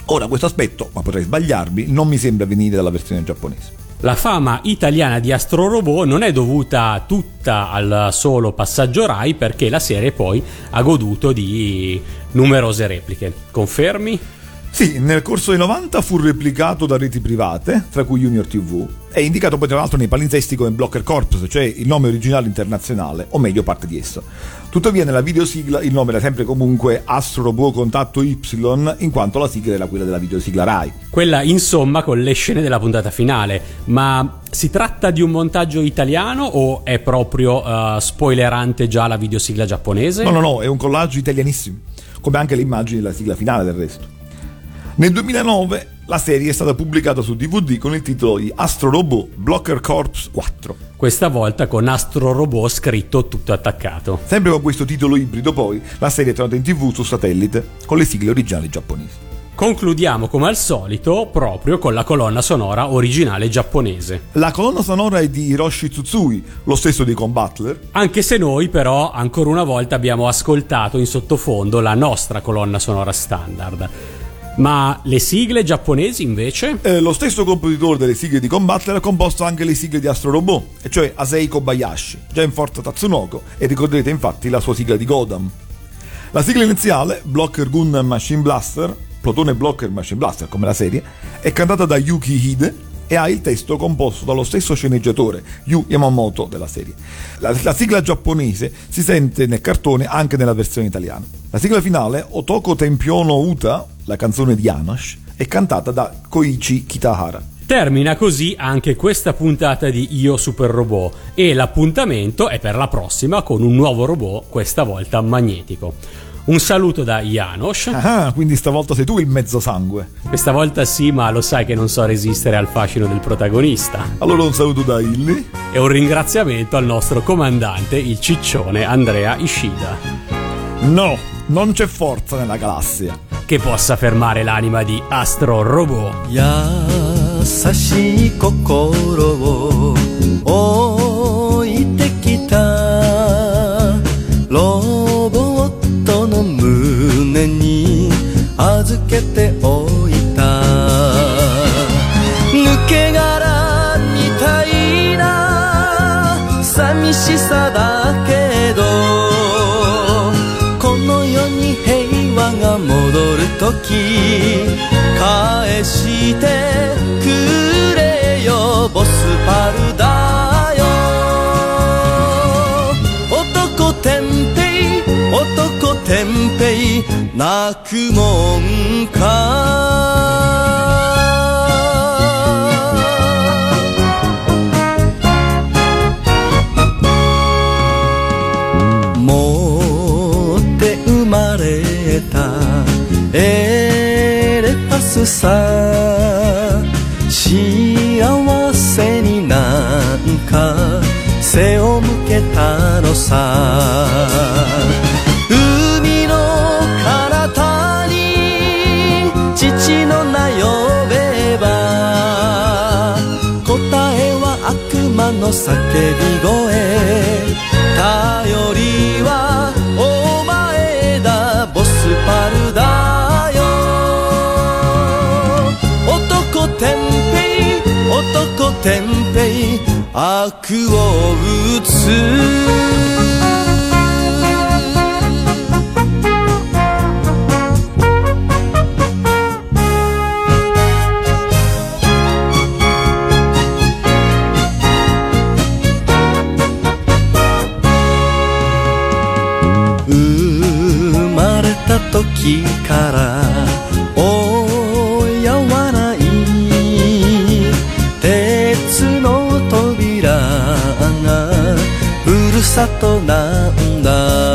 Ora questo aspetto, ma potrei sbagliarmi, non mi sembra venire dalla versione giapponese. La fama italiana di Astro Robot non è dovuta tutta al solo passaggio Rai perché la serie poi ha goduto di numerose repliche. Confermi? Sì, nel corso dei 90 fu replicato da reti private, tra cui Junior TV, e indicato poi tra l'altro nei palinsesti come Blocker Corps, cioè il nome originale internazionale, o meglio parte di esso. Tuttavia nella videosigla il nome era sempre comunque Astro Robot Contatto Y, in quanto la sigla era quella della videosigla Rai. Quella insomma con le scene della puntata finale, ma si tratta di un montaggio italiano o è proprio uh, spoilerante già la videosigla giapponese? No, no, no, è un collaggio italianissimo, come anche le immagini della sigla finale del resto. Nel 2009 la serie è stata pubblicata su DVD con il titolo di Astro Robot Blocker Corps 4. Questa volta con Astro Robot scritto tutto attaccato. Sempre con questo titolo ibrido poi, la serie è tornata in tv su satellite con le sigle originali giapponesi. Concludiamo come al solito proprio con la colonna sonora originale giapponese. La colonna sonora è di Hiroshi Tsutsui, lo stesso di Con Butler. Anche se noi però ancora una volta abbiamo ascoltato in sottofondo la nostra colonna sonora standard. Ma le sigle giapponesi invece? Eh, lo stesso compositore delle sigle di Combattere ha composto anche le sigle di Astro Robot, e cioè Asei Kobayashi, già in Forza Tatsunoko, e ricorderete infatti la sua sigla di Godam. La sigla iniziale, Blocker Gun Machine Blaster, Plotone Blocker Machine Blaster come la serie, è cantata da Yuki Hide e ha il testo composto dallo stesso sceneggiatore, Yu Yamamoto della serie. La, la sigla giapponese si sente nel cartone anche nella versione italiana. La sigla finale, Otoko Tempiono Uta, la canzone di Yanosh, è cantata da Koichi Kitahara. Termina così anche questa puntata di Io Super Robot e l'appuntamento è per la prossima con un nuovo robot, questa volta magnetico. Un saluto da Janos. Ah, quindi stavolta sei tu il mezzo sangue. Questa volta sì, ma lo sai che non so resistere al fascino del protagonista. Allora un saluto da Illy. E un ringraziamento al nostro comandante, il ciccione Andrea Ishida. No, non c'è forza nella galassia Che possa fermare l'anima di Astro Robot. 優しい心を置いてきたロボットの胸に預けておいた抜け殻みたいな寂しさ 返してくれよボスパルだよ。男てんぺい男てんぺい泣くもんか。叫び声。頼りはお前だ。ボスパルだよ。男天平男天平悪を打つ。時から親はない鉄の扉がふるさとなんだ。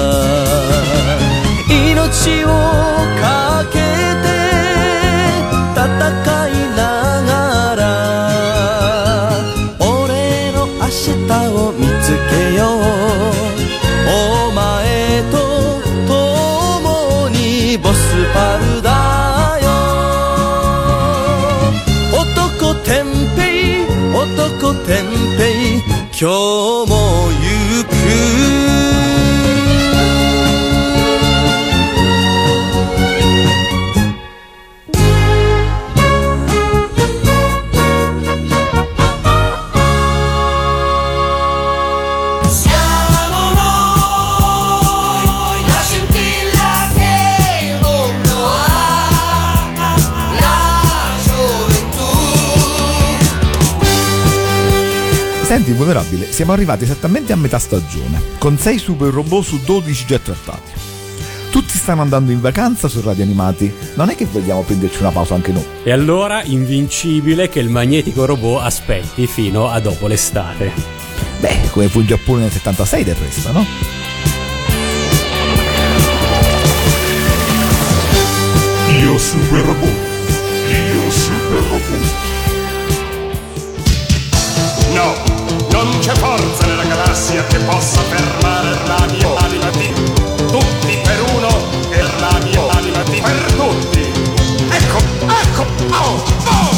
Senti, vulnerabile, siamo arrivati esattamente a metà stagione, con 6 super robot su 12 già trattati. Tutti stanno andando in vacanza su Radio Animati, non è che vogliamo prenderci una pausa anche noi? E allora invincibile che il magnetico robot aspetti fino a dopo l'estate. Beh, come fu in Giappone nel 76 del resto, no? Io super robot. c'è forza nella galassia che possa fermare la mia anima di tutti per uno e la mia anima di per tutti. Ecco, ecco, oh, oh!